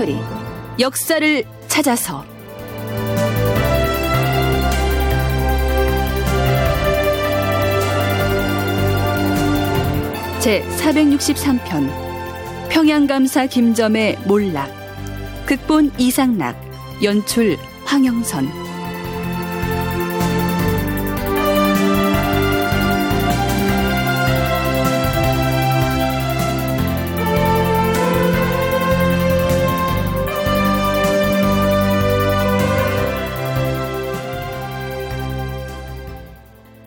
다큐멘터리 역사를 찾아서. 제 463편 평양감사 김점의 몰락 극본 이상락 연출 황영선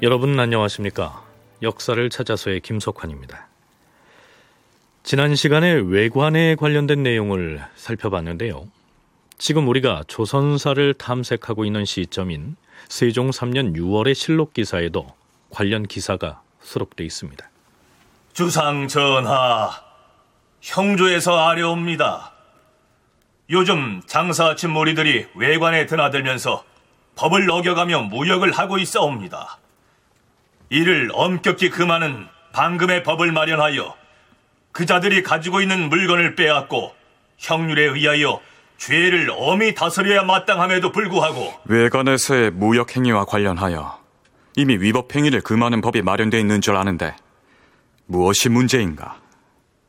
여러분 안녕하십니까? 역사를 찾아서의 김석환입니다. 지난 시간에 외관에 관련된 내용을 살펴봤는데요. 지금 우리가 조선사를 탐색하고 있는 시점인 세종 3년 6월의 실록 기사에도 관련 기사가 수록되어 있습니다. 주상 전하, 형조에서 아려옵니다. 요즘 장사친 무리들이 외관에 드나들면서 법을 어겨가며 무역을 하고 있어옵니다. 이를 엄격히 금하는 방금의 법을 마련하여 그자들이 가지고 있는 물건을 빼앗고 형률에 의하여 죄를 엄히 다스려야 마땅함에도 불구하고 외관에서의 무역 행위와 관련하여 이미 위법 행위를 금하는 법이 마련되어 있는 줄 아는데 무엇이 문제인가?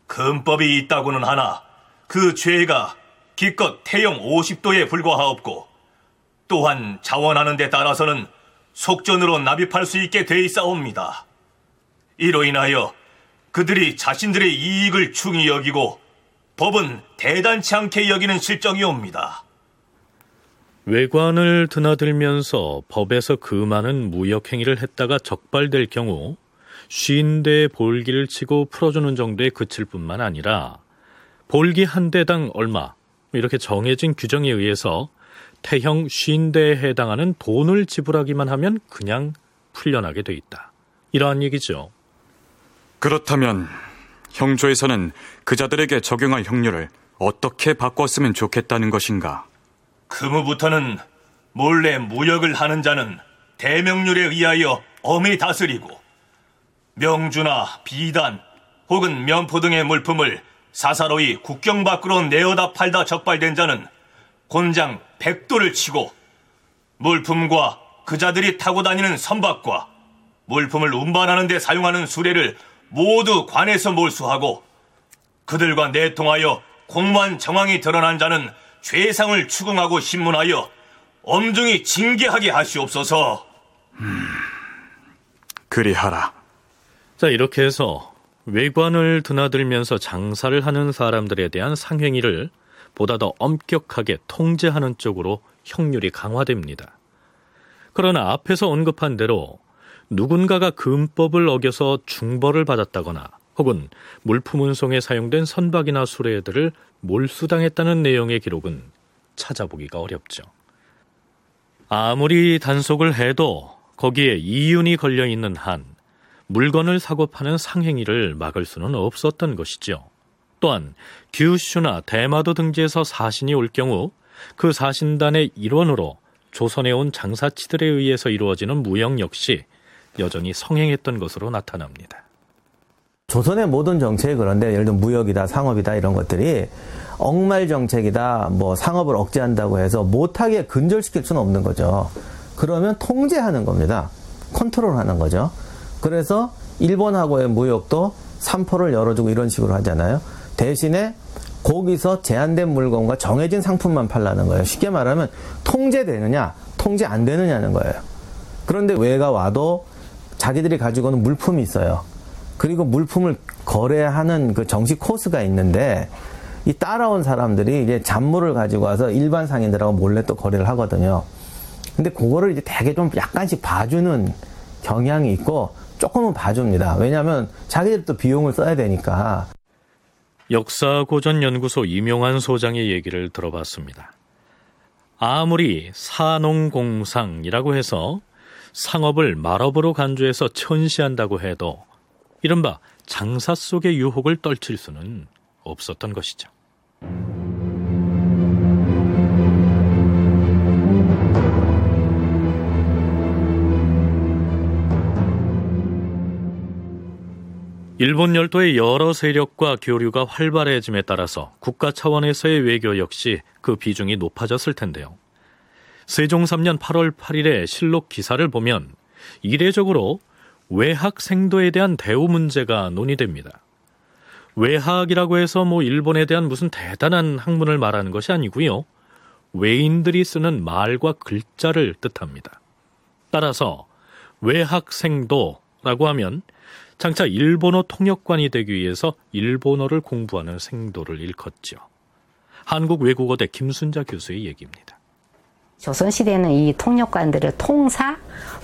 금법이 있다고는 하나 그 죄가 기껏 태형 50도에 불과하옵고 또한 자원하는 데 따라서는 속전으로 납입할 수 있게 돼 있사옵니다. 이로 인하여 그들이 자신들의 이익을 충히 여기고 법은 대단치 않게 여기는 실정이옵니다. 외관을 드나들면서 법에서 그 많은 무역행위를 했다가 적발될 경우 쉰대 볼기를 치고 풀어주는 정도에 그칠 뿐만 아니라 볼기 한 대당 얼마 이렇게 정해진 규정에 의해서 태형 쉰대에 해당하는 돈을 지불하기만 하면 그냥 풀려나게 돼 있다. 이러한 얘기죠. 그렇다면 형조에서는 그자들에게 적용할 형률을 어떻게 바꿨으면 좋겠다는 것인가? 그무부터는 몰래 무역을 하는 자는 대명률에 의하여 엄히 다스리고 명주나 비단 혹은 면포 등의 물품을 사사로이 국경 밖으로 내어다 팔다 적발된 자는 곤장 백도를 치고 물품과 그자들이 타고 다니는 선박과 물품을 운반하는 데 사용하는 수레를 모두 관에서 몰수하고 그들과 내통하여 공무원 정황이 드러난 자는 죄상을 추궁하고 신문하여 엄중히 징계하게 하시옵소서. 음, 그리하라. 자, 이렇게 해서 외관을 드나들면서 장사를 하는 사람들에 대한 상행위를 보다 더 엄격하게 통제하는 쪽으로 형률이 강화됩니다. 그러나 앞에서 언급한 대로 누군가가 금법을 어겨서 중벌을 받았다거나 혹은 물품 운송에 사용된 선박이나 수레들을 몰수당했다는 내용의 기록은 찾아보기가 어렵죠. 아무리 단속을 해도 거기에 이윤이 걸려 있는 한 물건을 사고 파는 상행위를 막을 수는 없었던 것이죠. 또한 규슈나 대마도 등지에서 사신이 올 경우 그 사신단의 일원으로 조선에 온 장사치들에 의해서 이루어지는 무역 역시 여전히 성행했던 것으로 나타납니다. 조선의 모든 정책이 그런데 예를 들어 무역이다, 상업이다 이런 것들이 억말 정책이다, 뭐 상업을 억제한다고 해서 못하게 근절시킬 수는 없는 거죠. 그러면 통제하는 겁니다. 컨트롤하는 거죠. 그래서 일본하고의 무역도 삼포를 열어주고 이런 식으로 하잖아요. 대신에 거기서 제한된 물건과 정해진 상품만 팔라는 거예요. 쉽게 말하면 통제되느냐, 통제 안 되느냐는 거예요. 그런데 외가 와도 자기들이 가지고는 물품이 있어요. 그리고 물품을 거래하는 그 정식 코스가 있는데 이 따라온 사람들이 이제 잔물을 가지고 와서 일반 상인들하고 몰래 또 거래를 하거든요. 근데 그거를 이제 되게 좀 약간씩 봐주는 경향이 있고 조금은 봐줍니다. 왜냐하면 자기들도 비용을 써야 되니까. 역사고전연구소 이명환 소장의 얘기를 들어봤습니다. 아무리 사농공상이라고 해서 상업을 말업으로 간주해서 천시한다고 해도 이른바 장사 속의 유혹을 떨칠 수는 없었던 것이죠. 일본 열도의 여러 세력과 교류가 활발해짐에 따라서 국가 차원에서의 외교 역시 그 비중이 높아졌을 텐데요. 세종 3년 8월 8일의 실록 기사를 보면 이례적으로 외학 생도에 대한 대우 문제가 논의됩니다. 외학이라고 해서 뭐 일본에 대한 무슨 대단한 학문을 말하는 것이 아니고요. 외인들이 쓰는 말과 글자를 뜻합니다. 따라서 외학생도라고 하면 장차 일본어 통역관이 되기 위해서 일본어를 공부하는 생도를 일컫죠. 한국 외국어대 김순자 교수의 얘기입니다. 조선시대는 이 통역관들을 통사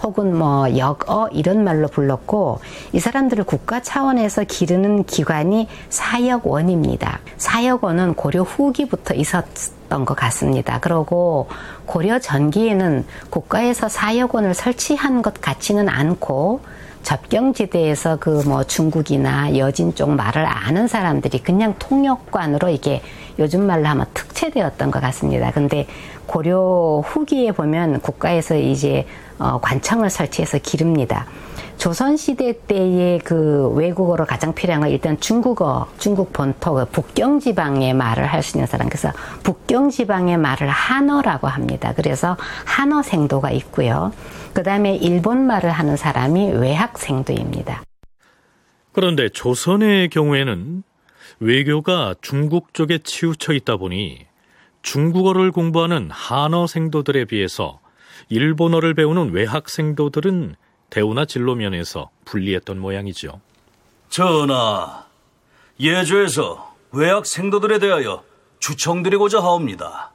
혹은 뭐 역어 이런 말로 불렀고 이 사람들을 국가 차원에서 기르는 기관이 사역원입니다. 사역원은 고려 후기부터 있었던 것 같습니다. 그리고 고려 전기에는 국가에서 사역원을 설치한 것 같지는 않고 접경지대에서 그 뭐 중국이나 여진 쪽 말을 아는 사람들이 그냥 통역관으로 이게 요즘 말로 하면 특채되었던 것 같습니다. 근데 고려 후기에 보면 국가에서 이제 어, 관청을 설치해서 기릅니다. 조선시대 때의 그 외국어로 가장 필요한 건 일단 중국어, 중국 본토, 그 북경지방의 말을 할 수 있는 사람. 그래서 북경지방의 말을 한어라고 합니다. 그래서 한어 생도가 있고요. 그 다음에 일본 말을 하는 사람이 외학생도입니다. 그런데 조선의 경우에는 외교가 중국 쪽에 치우쳐 있다 보니 중국어를 공부하는 한어 생도들에 비해서 일본어를 배우는 외학 생도들은 대우나 진로 면에서 불리했던 모양이죠. 전하, 예조에서 외학 생도들에 대하여 추청드리고자 하옵니다.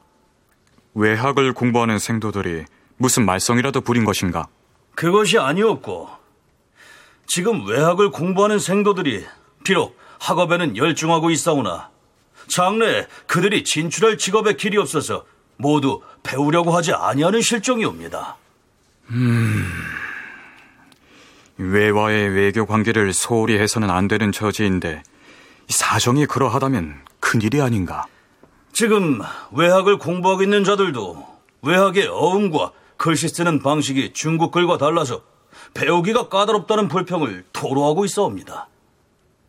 외학을 공부하는 생도들이 무슨 말썽이라도 부린 것인가? 그것이 아니었고, 지금 외학을 공부하는 생도들이 비록 학업에는 열중하고 있사오나 장래에 그들이 진출할 직업의 길이 없어서 모두 배우려고 하지 아니하는 실정이옵니다. 음, 외와의 외교 관계를 소홀히 해서는 안 되는 처지인데 사정이 그러하다면 큰일이 아닌가? 지금 외학을 공부하고 있는 자들도 외학의 어음과 글씨 쓰는 방식이 중국 글과 달라서 배우기가 까다롭다는 불평을 토로하고 있어옵니다.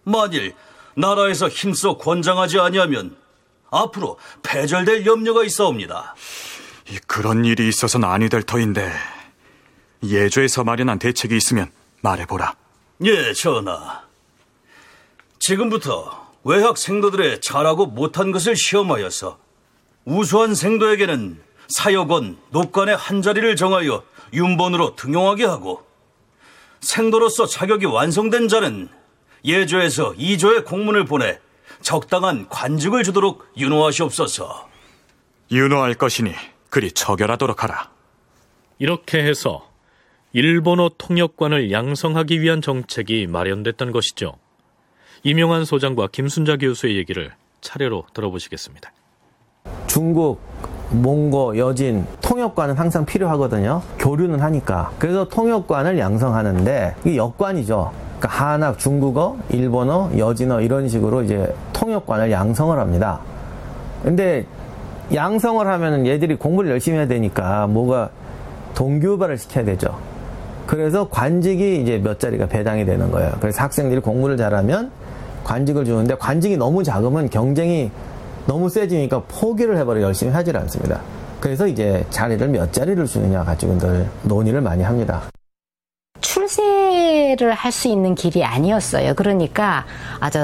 만일 나라에서 힘써 권장하지 아니하면 앞으로 패절될 염려가 있어옵니다. 그런 일이 있어서는 아니 될 터인데 예조에서 마련한 대책이 있으면 말해보라. 예, 전하. 지금부터 외학 생도들의 잘하고 못한 것을 시험하여서 우수한 생도에게는 사역원, 녹관의 한 자리를 정하여 윤본으로 등용하게 하고 생도로서 자격이 완성된 자는 예조에서 2조의 공문을 보내 적당한 관직을 주도록 윤호하시옵소서. 윤호할 것이니 그리 처결하도록 하라. 이렇게 해서 일본어 통역관을 양성하기 위한 정책이 마련됐던 것이죠. 이명환 소장과 김순자 교수의 얘기를 차례로 들어보시겠습니다. 중국, 몽고, 여진, 통역관은 항상 필요하거든요. 교류는 하니까. 그래서 통역관을 양성하는데 이게 역관이죠. 그러니까 한학, 중국어, 일본어, 여진어 이런 식으로 이제 통역관을 양성을 합니다. 근데 양성을 하면은 얘들이 공부를 열심히 해야 되니까 뭐가 동교발을 시켜야 되죠. 그래서 관직이 이제 몇 자리가 배당이 되는 거예요. 그래서 학생들이 공부를 잘하면 관직을 주는데 관직이 너무 작으면 경쟁이 너무 세지니까 포기를 해버려 열심히 하질 않습니다. 그래서 이제 자리를 몇 자리를 주느냐 가지고들 논의를 많이 합니다. 출세를 할 수 있는 길이 아니었어요. 그러니까 아주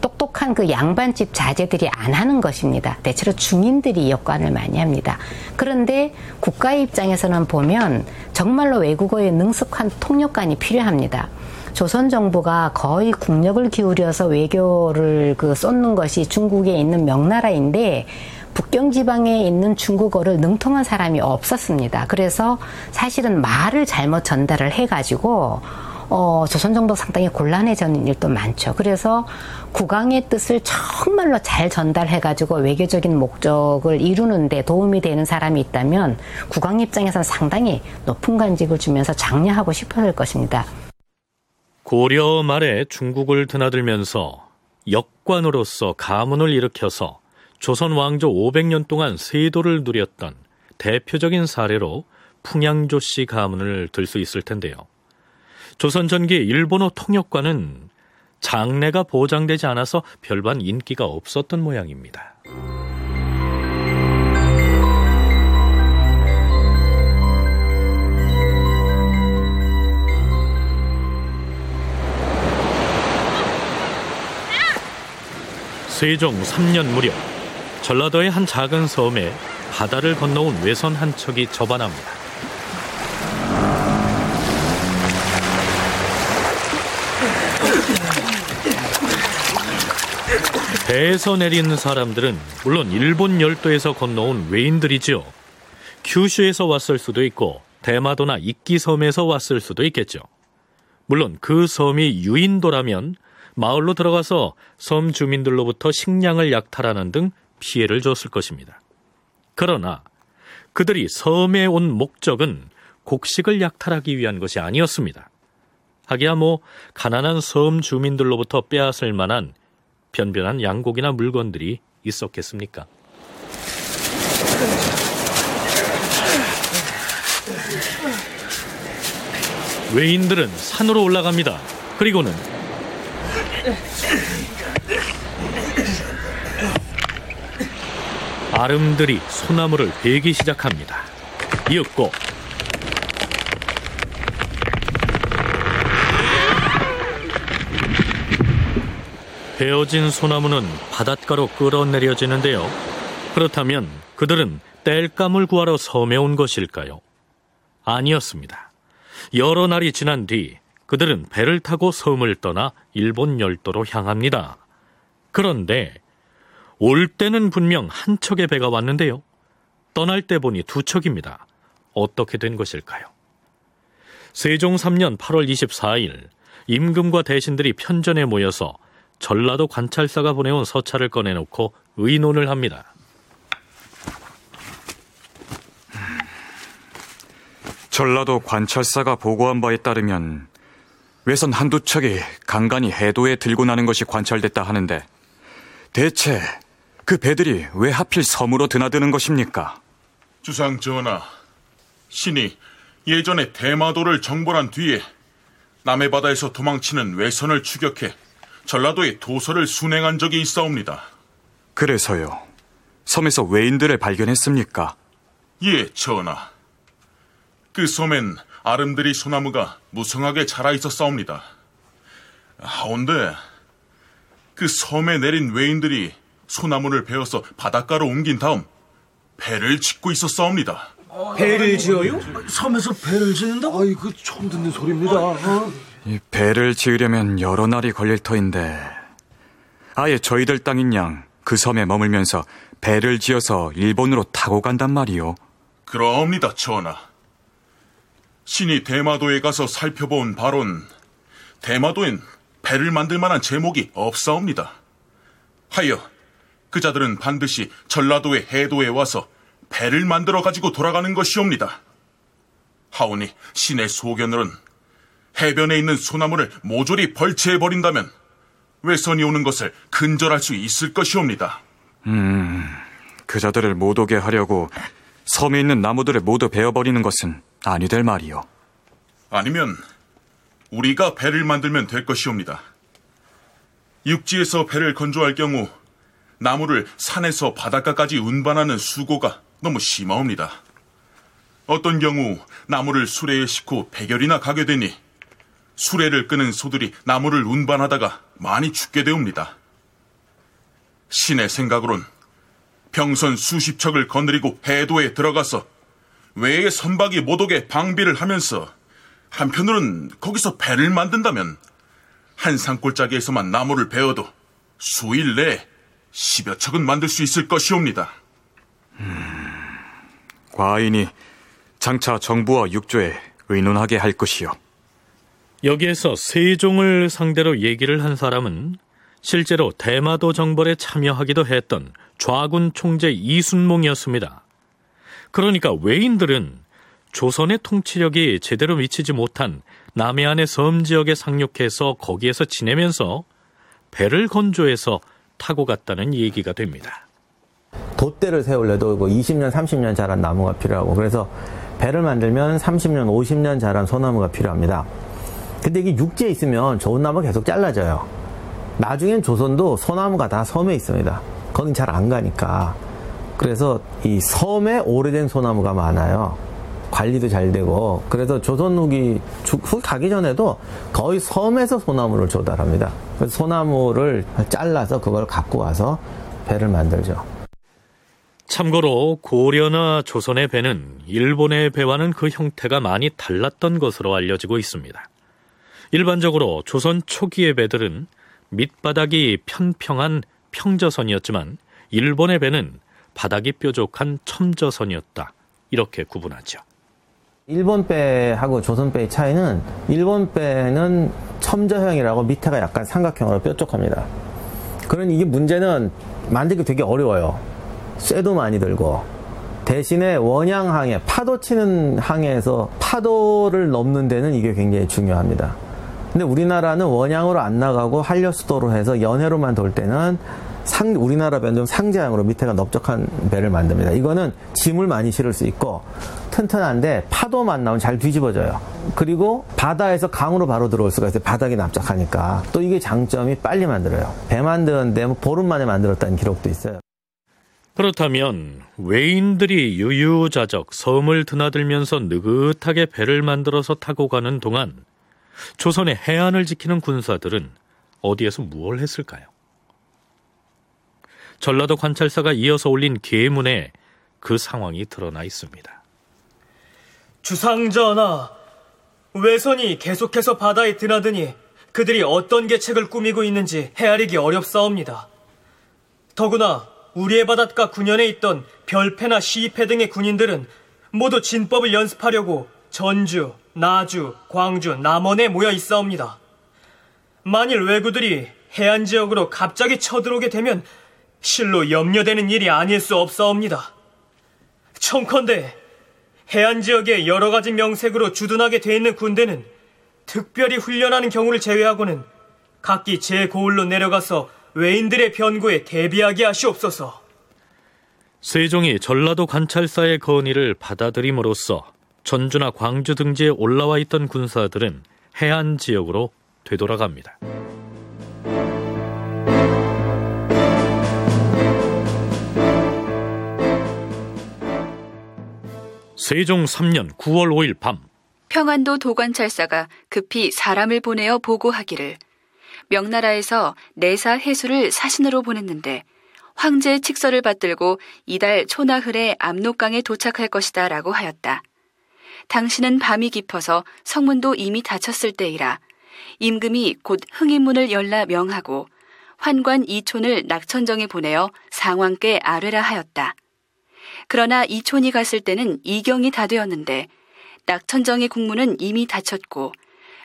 똑똑한 그 양반집 자제들이 안 하는 것입니다. 대체로 중인들이 역관을 많이 합니다. 그런데 국가의 입장에서는 보면 정말로 외국어에 능숙한 통역관이 필요합니다. 조선 정부가 거의 국력을 기울여서 외교를 그 쏟는 것이 중국에 있는 명나라인데 북경 지방에 있는 중국어를 능통한 사람이 없었습니다. 그래서 사실은 말을 잘못 전달을 해가지고 어, 조선 정부 상당히 곤란해지는 일도 많죠. 그래서 국왕의 뜻을 정말로 잘 전달해가지고 외교적인 목적을 이루는데 도움이 되는 사람이 있다면 국왕 입장에서는 상당히 높은 관직을 주면서 장려하고 싶어질 것입니다. 고려 말에 중국을 드나들면서 역관으로서 가문을 일으켜서 조선 왕조 500년 동안 세도를 누렸던 대표적인 사례로 풍양조 씨 가문을 들 수 있을 텐데요. 조선 전기 일본어 통역관은 장래가 보장되지 않아서 별반 인기가 없었던 모양입니다. 세종 3년 무렵 전라도의 한 작은 섬에 바다를 건너온 외선 한 척이 접안합니다. 배에서 내린 사람들은 물론 일본 열도에서 건너온 외인들이지요. 큐슈에서 왔을 수도 있고 대마도나 이끼섬에서 왔을 수도 있겠죠. 물론 그 섬이 유인도라면 마을로 들어가서 섬 주민들로부터 식량을 약탈하는 등 피해를 줬을 것입니다. 그러나 그들이 섬에 온 목적은 곡식을 약탈하기 위한 것이 아니었습니다. 하기야 뭐 가난한 섬 주민들로부터 빼앗을 만한 변변한 양곡이나 물건들이 있었겠습니까? 외인들은 산으로 올라갑니다. 그리고는 아름들이 소나무를 베기 시작합니다. 이윽고 베어진 소나무는 바닷가로 끌어내려지는데요. 그렇다면 그들은 땔감을 구하러 섬에 온 것일까요? 아니었습니다. 여러 날이 지난 뒤 그들은 배를 타고 섬을 떠나 일본 열도로 향합니다. 그런데 올 때는 분명 한 척의 배가 왔는데요. 떠날 때 보니 두 척입니다. 어떻게 된 것일까요? 세종 3년 8월 24일 임금과 대신들이 편전에 모여서 전라도 관찰사가 보내온 서찰을 꺼내놓고 의논을 합니다. 전라도 관찰사가 보고한 바에 따르면 외선 한두 척이 간간히 해도에 들고 나는 것이 관찰됐다 하는데 대체 그 배들이 왜 하필 섬으로 드나드는 것입니까? 주상 전하, 신이 예전에 대마도를 정벌한 뒤에 남해 바다에서 도망치는 외선을 추격해 전라도에 도서를 순행한 적이 있사옵니다. 그래서요. 섬에서 외인들을 발견했습니까? 예, 전하. 그 섬엔 아름드리 소나무가 무성하게 자라 있었사옵니다. 하온데 그 섬에 내린 외인들이 소나무를 베어서 바닷가로 옮긴 다음 배를 짓고 있었사옵니다. 배를 지어요? 섬에서 배를 짓는다고? 아이, 그 처음 듣는 소리입니다. 어? 이 배를 지으려면 여러 날이 걸릴 터인데 아예 저희들 땅인 양 그 섬에 머물면서 배를 지어서 일본으로 타고 간단 말이요. 그러옵니다, 전하. 신이 대마도에 가서 살펴본 바론 대마도엔 배를 만들 만한 제목이 없사옵니다. 하여 그 자들은 반드시 전라도의 해도에 와서 배를 만들어 가지고 돌아가는 것이옵니다. 하오니 신의 소견으로는 해변에 있는 소나무를 모조리 벌채해 버린다면 외선이 오는 것을 근절할 수 있을 것이옵니다. 음, 그자들을 못 오게 하려고 섬에 있는 나무들을 모두 베어 버리는 것은 아니 될 말이요. 아니면 우리가 배를 만들면 될 것이옵니다. 육지에서 배를 건조할 경우 나무를 산에서 바닷가까지 운반하는 수고가 너무 심하옵니다. 어떤 경우 나무를 수레에 싣고 백열이나 가게 되니 수레를 끄는 소들이 나무를 운반하다가 많이 죽게 되옵니다. 신의 생각으론 병선 수십 척을 거느리고 해도에 들어가서 외의 선박이 못 오게 방비를 하면서 한편으론 거기서 배를 만든다면 한 산골짜기에서만 나무를 베어도 수일 내에 십여 척은 만들 수 있을 것이옵니다. 음, 과인이 장차 정부와 육조에 의논하게 할 것이요. 여기에서 세종을 상대로 얘기를 한 사람은 실제로 대마도 정벌에 참여하기도 했던 좌군 총재 이순몽이었습니다. 그러니까 외인들은 조선의 통치력이 제대로 미치지 못한 남해안의 섬 지역에 상륙해서 거기에서 지내면서 배를 건조해서 타고 갔다는 얘기가 됩니다. 돛대를 세우려도 20년, 30년 자란 나무가 필요하고 그래서 배를 만들면 30년, 50년 자란 소나무가 필요합니다. 근데 이게 육지에 있으면 좋은 나무가 계속 잘라져요. 나중엔 조선도 소나무가 다 섬에 있습니다. 거긴 잘 안 가니까. 그래서 이 섬에 오래된 소나무가 많아요. 관리도 잘 되고 그래서 조선 후기 후 가기 전에도 거의 섬에서 소나무를 조달합니다. 소나무를 잘라서 그걸 갖고 와서 배를 만들죠. 참고로 고려나 조선의 배는 일본의 배와는 그 형태가 많이 달랐던 것으로 알려지고 있습니다. 일반적으로 조선 초기의 배들은 밑바닥이 편평한 평저선이었지만 일본의 배는 바닥이 뾰족한 첨저선이었다. 이렇게 구분하죠. 일본 배하고 조선 배의 차이는 일본 배는 첨저형이라고 밑에가 약간 삼각형으로 뾰족합니다. 그런 이게 문제는 만들기 되게 어려워요. 쇠도 많이 들고 대신에 원양 항해 파도 치는 항해에서 파도를 넘는 데는 이게 굉장히 중요합니다. 근데 우리나라는 원양으로 안 나가고 한려수도로 해서 연해로만 돌 때는 상, 우리나라 배는 좀 상제항으로 밑에가 넓적한 배를 만듭니다. 이거는 짐을 많이 실을 수 있고 튼튼한데 파도만 나오면 잘 뒤집어져요. 그리고 바다에서 강으로 바로 들어올 수가 있어요. 바닥이 납작하니까. 또 이게 장점이 빨리 만들어요. 배 만드는데 뭐 보름 만에 만들었다는 기록도 있어요. 그렇다면 외인들이 유유자적 섬을 드나들면서 느긋하게 배를 만들어서 타고 가는 동안 조선의 해안을 지키는 군사들은 어디에서 무엇을 했을까요? 전라도 관찰사가 이어서 올린 계문에 그 상황이 드러나 있습니다. 주상전하, 외선이 계속해서 바다에 드나드니 그들이 어떤 계책을 꾸미고 있는지 헤아리기 어렵사옵니다. 더구나 우리의 바닷가 군현에 있던 별패나 시패 등의 군인들은 모두 진법을 연습하려고 전주, 나주, 광주, 남원에 모여 있사옵니다. 만일 왜구들이 해안 지역으로 갑자기 쳐들어오게 되면 실로 염려되는 일이 아닐 수 없사옵니다. 청컨대 해안 지역에 여러 가지 명색으로 주둔하게 돼 있는 군대는 특별히 훈련하는 경우를 제외하고는 각기 제 고을로 내려가서 외인들의 변고에 대비하게 하시옵소서. 세종이 전라도 관찰사의 건의를 받아들임으로써 전주나 광주 등지에 올라와 있던 군사들은 해안 지역으로 되돌아갑니다. 세종 3년 9월 5일 밤 평안도 도관찰사가 급히 사람을 보내어 보고하기를 명나라에서 내사 해수를 사신으로 보냈는데 황제의 칙서를 받들고 이달 초나흘에 압록강에 도착할 것이다 라고 하였다. 당신은 밤이 깊어서 성문도 이미 닫혔을 때이라 임금이 곧 흥인문을 열라 명하고 환관 이촌을 낙천정에 보내어 상왕께 아뢰라 하였다. 그러나 이촌이 갔을 때는 이경이 다 되었는데 낙천정의 국문은 이미 닫혔고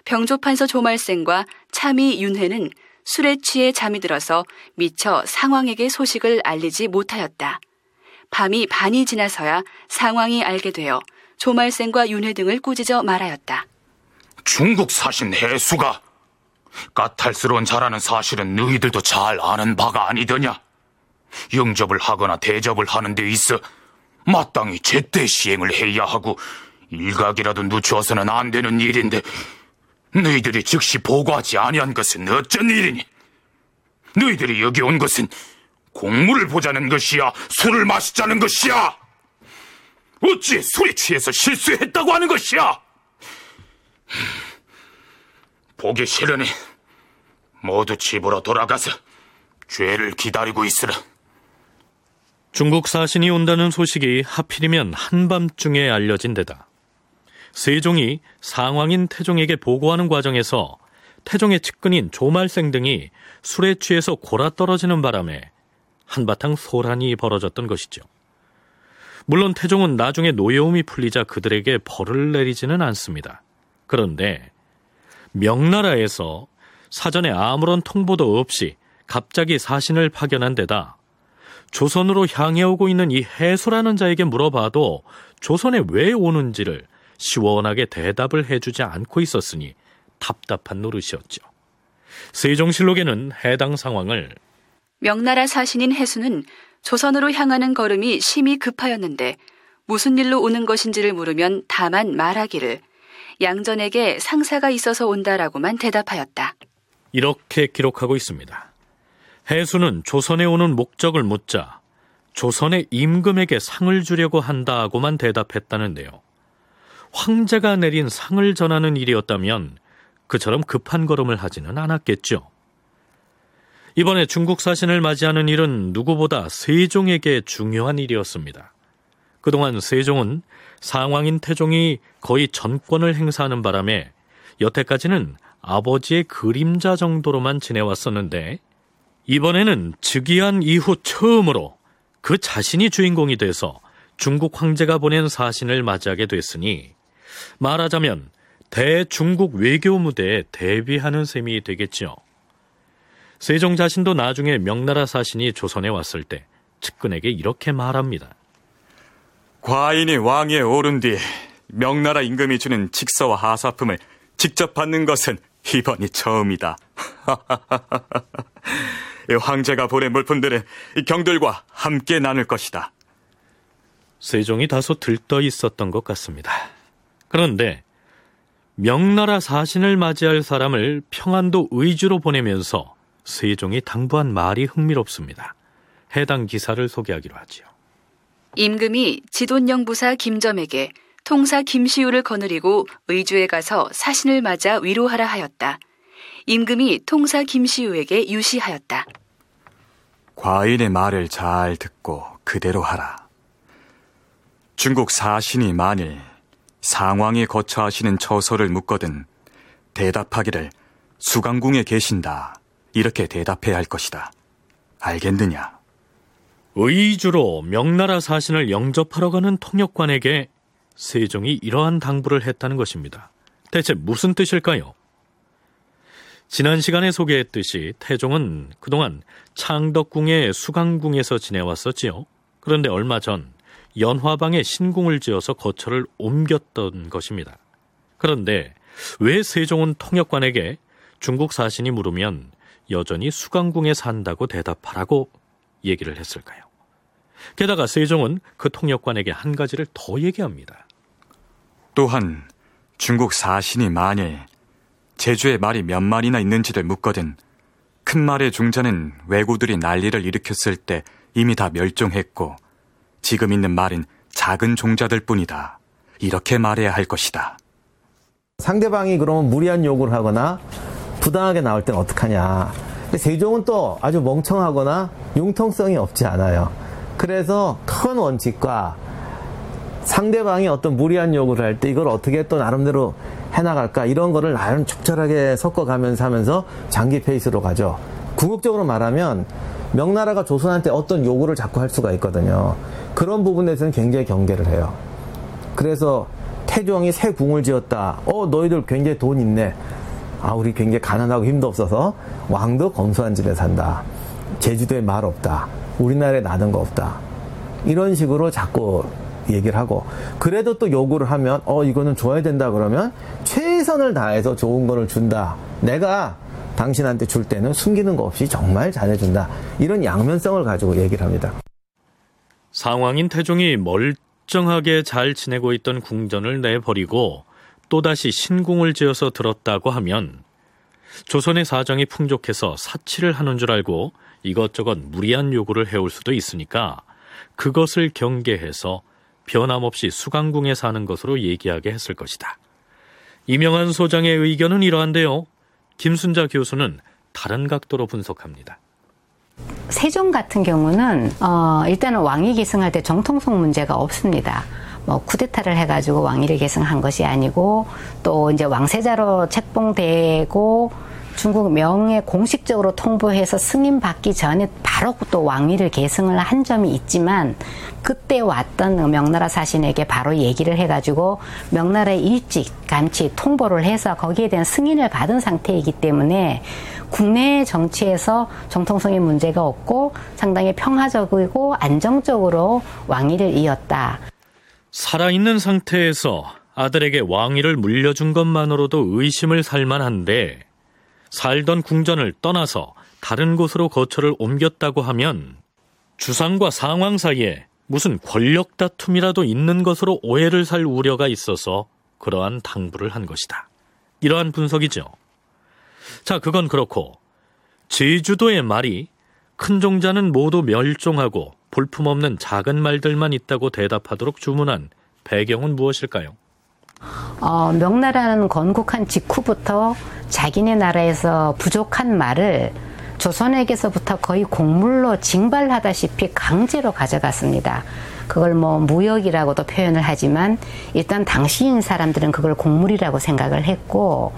병조판서 조말생과 참이 윤회는 술에 취해 잠이 들어서 미처 상왕에게 소식을 알리지 못하였다. 밤이 반이 지나서야 상왕이 알게 되어 조말생과 윤회 등을 꾸짖어 말하였다. 중국 사신 해수가 까탈스러운 자라는 사실은 너희들도 잘 아는 바가 아니더냐? 영접을 하거나 대접을 하는 데 있어 마땅히 제때 시행을 해야 하고 일각이라도 늦추어서는 안 되는 일인데 너희들이 즉시 보고하지 아니한 것은 어쩐 일이니? 너희들이 여기 온 것은 공물을 보자는 것이야, 술을 마시자는 것이야. 어찌 술에 취해서 실수했다고 하는 것이야? 보기 싫으니 모두 집으로 돌아가서 죄를 기다리고 있으라. 중국 사신이 온다는 소식이 하필이면 한밤중에 알려진 데다 세종이 상황인 태종에게 보고하는 과정에서 태종의 측근인 조말생 등이 술에 취해서 골아 떨어지는 바람에 한바탕 소란이 벌어졌던 것이죠. 물론 태종은 나중에 노여움이 풀리자 그들에게 벌을 내리지는 않습니다. 그런데 명나라에서 사전에 아무런 통보도 없이 갑자기 사신을 파견한 데다 조선으로 향해 오고 있는 이 해수라는 자에게 물어봐도 조선에 왜 오는지를 시원하게 대답을 해주지 않고 있었으니 답답한 노릇이었죠. 세종실록에는 해당 상황을 명나라 사신인 해수는 조선으로 향하는 걸음이 심히 급하였는데 무슨 일로 오는 것인지를 물으면 다만 말하기를 양전에게 상사가 있어서 온다라고만 대답하였다. 이렇게 기록하고 있습니다. 해수는 조선에 오는 목적을 묻자 조선의 임금에게 상을 주려고 한다고만 대답했다는데요. 황제가 내린 상을 전하는 일이었다면 그처럼 급한 걸음을 하지는 않았겠죠. 이번에 중국 사신을 맞이하는 일은 누구보다 세종에게 중요한 일이었습니다. 그동안 세종은 상황인 태종이 거의 전권을 행사하는 바람에 여태까지는 아버지의 그림자 정도로만 지내왔었는데 이번에는 즉위한 이후 처음으로 그 자신이 주인공이 돼서 중국 황제가 보낸 사신을 맞이하게 됐으니 말하자면 대중국 외교 무대에 대비하는 셈이 되겠지요. 세종 자신도 나중에 명나라 사신이 조선에 왔을 때 측근에게 이렇게 말합니다. 과인이 왕위에 오른 뒤 명나라 임금이 주는 직서와 하사품을 직접 받는 것은 이번이 처음이다. 황제가 보낸 물품들은 경들과 함께 나눌 것이다. 세종이 다소 들떠 있었던 것 같습니다. 그런데 명나라 사신을 맞이할 사람을 평안도 의주로 보내면서 세종이 당부한 말이 흥미롭습니다. 해당 기사를 소개하기로 하지요. 임금이 지돈영 부사 김점에게 통사 김시우를 거느리고 의주에 가서 사신을 맞아 위로하라 하였다. 임금이 통사 김시우에게 유시하였다. 과인의 말을 잘 듣고 그대로 하라. 중국 사신이 만일 상황에 거쳐 하시는 처서를 묻거든 대답하기를 수강궁에 계신다. 이렇게 대답해야 할 것이다. 알겠느냐? 의주로 명나라 사신을 영접하러 가는 통역관에게 세종이 이러한 당부를 했다는 것입니다. 대체 무슨 뜻일까요? 지난 시간에 소개했듯이 태종은 그동안 창덕궁의 수강궁에서 지내왔었지요. 그런데 얼마 전 연화방에 신궁을 지어서 거처를 옮겼던 것입니다. 그런데 왜 세종은 통역관에게 중국 사신이 물으면 여전히 수강궁에 산다고 대답하라고 얘기를 했을까요? 게다가 세종은 그 통역관에게 한 가지를 더 얘기합니다. 또한 중국 사신이 만일 제주에 말이 몇 마리나 있는지를 묻거든 큰 말의 중자는 왜구들이 난리를 일으켰을 때 이미 다 멸종했고 지금 있는 말은 작은 종자들 뿐이다. 이렇게 말해야 할 것이다. 상대방이 그러면 무리한 요구를 하거나 부당하게 나올 땐 어떡하냐. 근데 세종은 또 아주 멍청하거나 융통성이 없지 않아요. 그래서 큰 원칙과 상대방이 어떤 무리한 요구를 할 때 이걸 어떻게 또 나름대로 해나갈까 이런 거를 나름 적절하게 섞어가면서 하면서 장기 페이스로 가죠. 궁극적으로 말하면 명나라가 조선한테 어떤 요구를 자꾸 할 수가 있거든요. 그런 부분에서는 굉장히 경계를 해요. 그래서 태종이 새 궁을 지었다. 어, 너희들 굉장히 돈 있네. 아, 우리 굉장히 가난하고 힘도 없어서 왕도 검소한 집에 산다. 제주도에 말 없다. 우리나라에 나는 거 없다. 이런 식으로 자꾸 얘기를 하고 그래도 또 요구를 하면 어 이거는 줘야 된다 그러면 최선을 다해서 좋은 거를 준다. 내가 당신한테 줄 때는 숨기는 거 없이 정말 잘해준다. 이런 양면성을 가지고 얘기를 합니다. 상황인 태종이 멀쩡하게 잘 지내고 있던 궁전을 내버리고 또다시 신궁을 지어서 들었다고 하면 조선의 사정이 풍족해서 사치를 하는 줄 알고 이것저것 무리한 요구를 해올 수도 있으니까 그것을 경계해서 변함없이 수강궁에 사는 것으로 얘기하게 했을 것이다. 이명한 소장의 의견은 이러한데요. 김순자 교수는 다른 각도로 분석합니다. 세종 같은 경우는 어, 일단은 왕위 계승할 때 정통성 문제가 없습니다. 뭐 쿠데타를 해가지고 왕위를 계승한 것이 아니고 또 이제 왕세자로 책봉되고 중국 명에 공식적으로 통보해서 승인 받기 전에 바로 또 왕위를 계승을 한 점이 있지만 그때 왔던 명나라 사신에게 바로 얘기를 해가지고 명나라에 일찍 감치 통보를 해서 거기에 대한 승인을 받은 상태이기 때문에 국내 정치에서 정통성의 문제가 없고 상당히 평화적이고 안정적으로 왕위를 이었다. 살아있는 상태에서 아들에게 왕위를 물려준 것만으로도 의심을 살 만한데 살던 궁전을 떠나서 다른 곳으로 거처를 옮겼다고 하면 주상과 상황 사이에 무슨 권력 다툼이라도 있는 것으로 오해를 살 우려가 있어서 그러한 당부를 한 것이다. 이러한 분석이죠. 자, 그건 그렇고 제주도의 말이 큰 종자는 모두 멸종하고 볼품없는 작은 말들만 있다고 대답하도록 주문한 배경은 무엇일까요? 어, 명나라는 건국한 직후부터 자기네 나라에서 부족한 말을 조선에게서부터 거의 곡물로 징발하다시피 강제로 가져갔습니다. 그걸 뭐 무역이라고도 표현을 하지만 일단 당시인 사람들은 그걸 곡물이라고 생각을 했고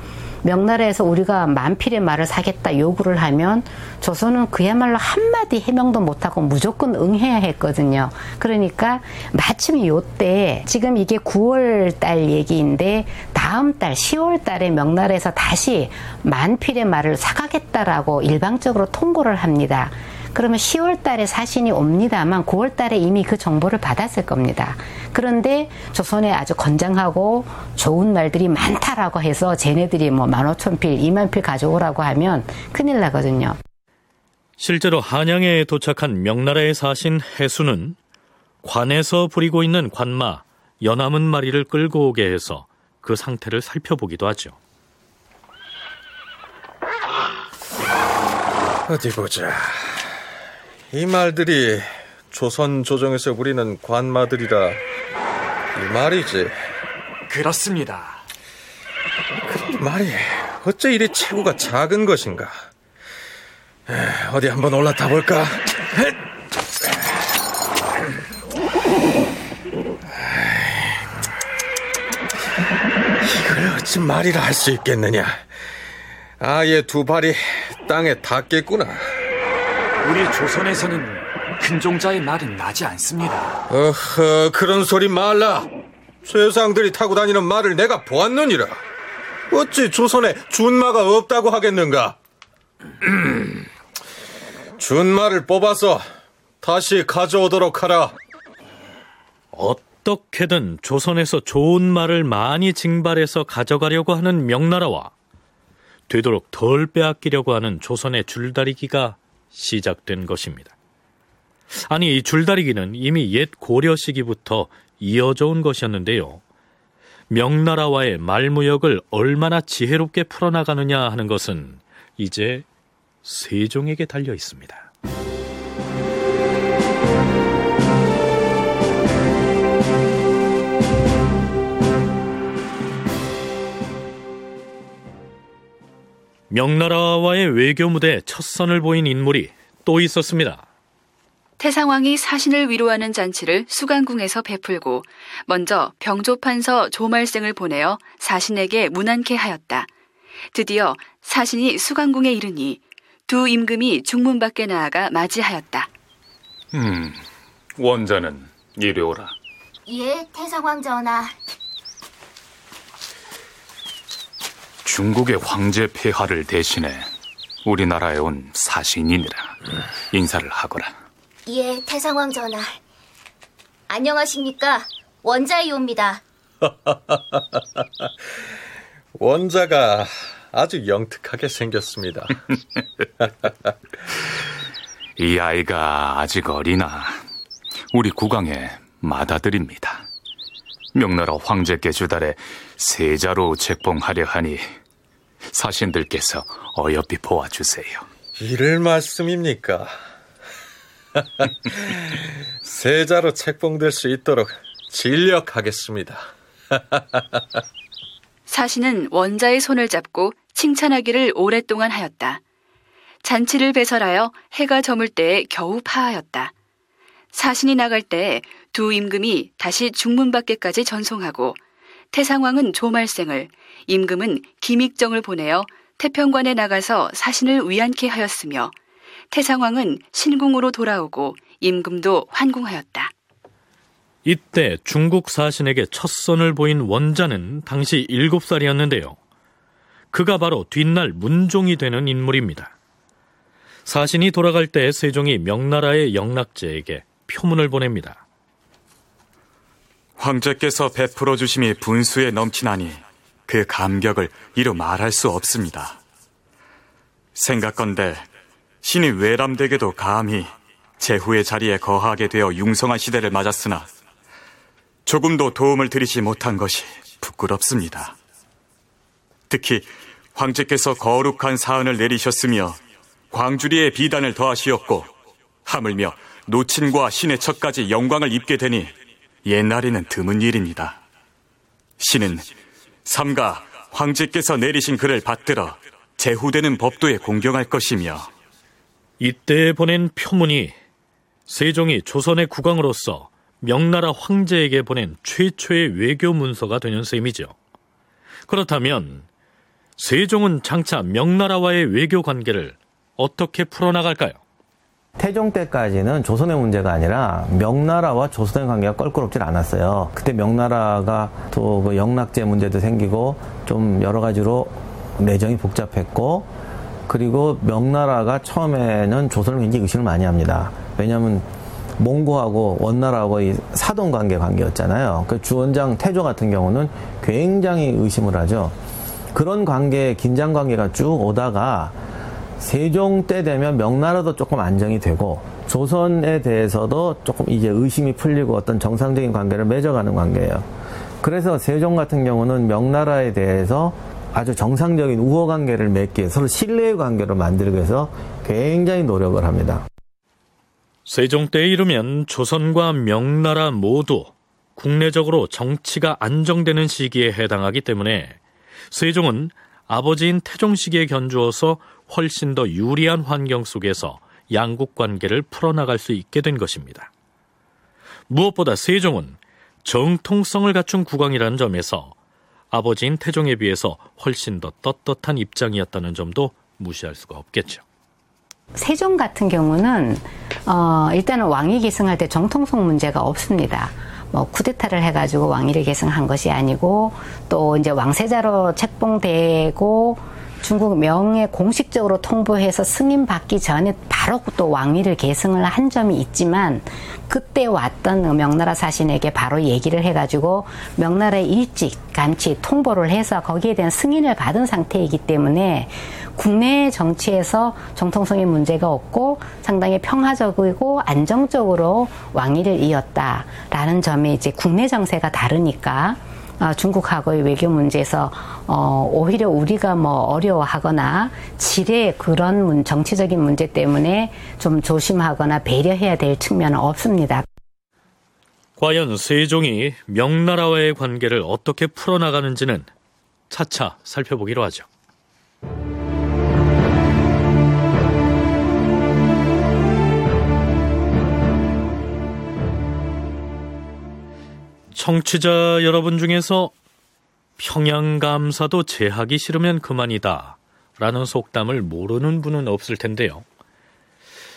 명나라에서 우리가 만필의 말을 사겠다 요구를 하면 조선은 그야말로 한마디 해명도 못하고 무조건 응해야 했거든요. 그러니까 마침 요때 지금 이게 9월 달 얘기인데 다음 달 10월 달에 명나라에서 다시 만필의 말을 사가겠다라고 일방적으로 통보를 합니다. 그러면 10월 달에 사신이 옵니다만 9월 달에 이미 그 정보를 받았을 겁니다. 그런데 조선에 아주 건장하고 좋은 말들이 많다라고 해서 쟤네들이 뭐 15,000필, 2만 필 가져오라고 하면 큰일 나거든요. 실제로 한양에 도착한 명나라의 사신 해수는 관에서 부리고 있는 관마 연암은 마리를 끌고 오게 해서 그 상태를 살펴보기도 하죠. 어디 보자. 이 말들이 조선 조정에서 부리는 관마들이라 이 말이지. 그렇습니다. 이 말이 어째 이리 체구가 작은 것인가? 에, 어디 한번 올라타 볼까? 이걸 어찌 말이라 할 수 있겠느냐? 아예 두 발이 땅에 닿겠구나. 우리 조선에서는 근종자의 말은 나지 않습니다. 어허, 그런 소리 말라. 세상들이 타고 다니는 말을 내가 보았느니라. 어찌 조선에 준마가 없다고 하겠는가? 준마를 뽑아서 다시 가져오도록 하라. 어떻게든 조선에서 좋은 말을 많이 징발해서 가져가려고 하는 명나라와 되도록 덜 빼앗기려고 하는 조선의 줄다리기가 시작된 것입니다. 아니, 이 줄다리기는 이미 옛 고려 시기부터 이어져 온 것이었는데요. 명나라와의 말무역을 얼마나 지혜롭게 풀어나가느냐 하는 것은 이제 세종에게 달려 있습니다. 명나라와의 외교 무대에 첫 선을 보인 인물이 또 있었습니다. 태상왕이 사신을 위로하는 잔치를 수강궁에서 베풀고 먼저 병조판서 조말생을 보내어 사신에게 문안케 하였다. 드디어 사신이 수강궁에 이르니 두 임금이 중문 밖에 나아가 맞이하였다. 음, 원자는 이리 오라. 예, 태상왕 전하. 중국의 황제 폐하를 대신해 우리나라에 온 사신이니라. 인사를 하거라. 예, 태상왕 전하. 안녕하십니까? 원자이옵니다. 원자가 아주 영특하게 생겼습니다. 이 아이가 아직 어리나 우리 국왕의 맏아들입니다. 명나라 황제께 주달에 세자로 책봉하려 하니 사신들께서 어여삐 보아주세요. 이를 말씀입니까? 세자로 책봉될 수 있도록 진력하겠습니다. 사신은 원자의 손을 잡고 칭찬하기를 오랫동안 하였다. 잔치를 배설하여 해가 저물 때에 겨우 파하였다. 사신이 나갈 때두 임금이 다시 중문 밖에까지 전송하고 태상왕은 조말생을, 임금은 김익정을 보내어 태평관에 나가서 사신을 위안케 하였으며 태상왕은 신궁으로 돌아오고 임금도 환궁하였다. 이때 중국 사신에게 첫 선을 보인 원자는 당시 7살이었는데요. 그가 바로 뒷날 문종이 되는 인물입니다. 사신이 돌아갈 때 세종이 명나라의 영락제에게 표문을 보냅니다. 황제께서 베풀어 주심이 분수에 넘치나니 그 감격을 이루 말할 수 없습니다. 생각건대 신이 외람되게도 감히 제후의 자리에 거하게 되어 융성한 시대를 맞았으나 조금도 도움을 드리지 못한 것이 부끄럽습니다. 특히 황제께서 거룩한 사안을 내리셨으며 광주리의 비단을 더하시었고 하물며 노친과 신의 척까지 영광을 입게 되니 옛날에는 드문 일입니다. 신은 삼가 황제께서 내리신 글을 받들어 제후되는 법도에 공경할 것이며 이때 보낸 표문이 세종이 조선의 국왕으로서 명나라 황제에게 보낸 최초의 외교 문서가 되는 셈이죠. 그렇다면 세종은 장차 명나라와의 외교 관계를 어떻게 풀어나갈까요? 태종 때까지는 조선의 문제가 아니라 명나라와 조선의 관계가 껄끄럽질 않았어요. 그때 명나라가 또 그 영락제 문제도 생기고 좀 여러 가지로 내정이 복잡했고 그리고 명나라가 처음에는 조선을 굉장히 의심을 많이 합니다. 왜냐하면 몽고하고 원나라하고 이 사돈 관계 관계였잖아요. 그 주원장 태조 같은 경우는 굉장히 의심을 하죠. 그런 관계, 긴장 관계가 쭉 오다가 세종 때 되면 명나라도 조금 안정이 되고 조선에 대해서도 조금 이제 의심이 풀리고 어떤 정상적인 관계를 맺어가는 관계예요. 그래서 세종 같은 경우는 명나라에 대해서 아주 정상적인 우호 관계를 맺기 위해 서로 신뢰의 관계로 만들기 위해서 굉장히 노력을 합니다. 세종 때에 이르면 조선과 명나라 모두 국내적으로 정치가 안정되는 시기에 해당하기 때문에 세종은 아버지인 태종 시기에 견주어서 훨씬 더 유리한 환경 속에서 양국 관계를 풀어나갈 수 있게 된 것입니다. 무엇보다 세종은 정통성을 갖춘 국왕이라는 점에서 아버지인 태종에 비해서 훨씬 더 떳떳한 입장이었다는 점도 무시할 수가 없겠죠. 세종 같은 경우는 어, 일단은 왕위 계승할 때 정통성 문제가 없습니다. 뭐 쿠데타를 해가지고 왕위를 계승한 것이 아니고 또 이제 왕세자로 책봉되고 중국 명에 공식적으로 통보해서 승인 받기 전에 바로 또 왕위를 계승을 한 점이 있지만 그때 왔던 명나라 사신에게 바로 얘기를 해가지고 명나라에 일찍 간치 통보를 해서 거기에 대한 승인을 받은 상태이기 때문에 국내 정치에서 정통성의 문제가 없고 상당히 평화적이고 안정적으로 왕위를 이었다라는 점에 이제 국내 정세가 다르니까 어, 중국하고의 외교 문제에서 어, 오히려 우리가 뭐 어려워하거나 지뢰 그런 문, 정치적인 문제 때문에 좀 조심하거나 배려해야 될 측면은 없습니다. 과연 세종이 명나라와의 관계를 어떻게 풀어나가는지는 차차 살펴보기로 하죠. 청취자 여러분 중에서 평양감사도 제하기 싫으면 그만이다. 라는 속담을 모르는 분은 없을 텐데요.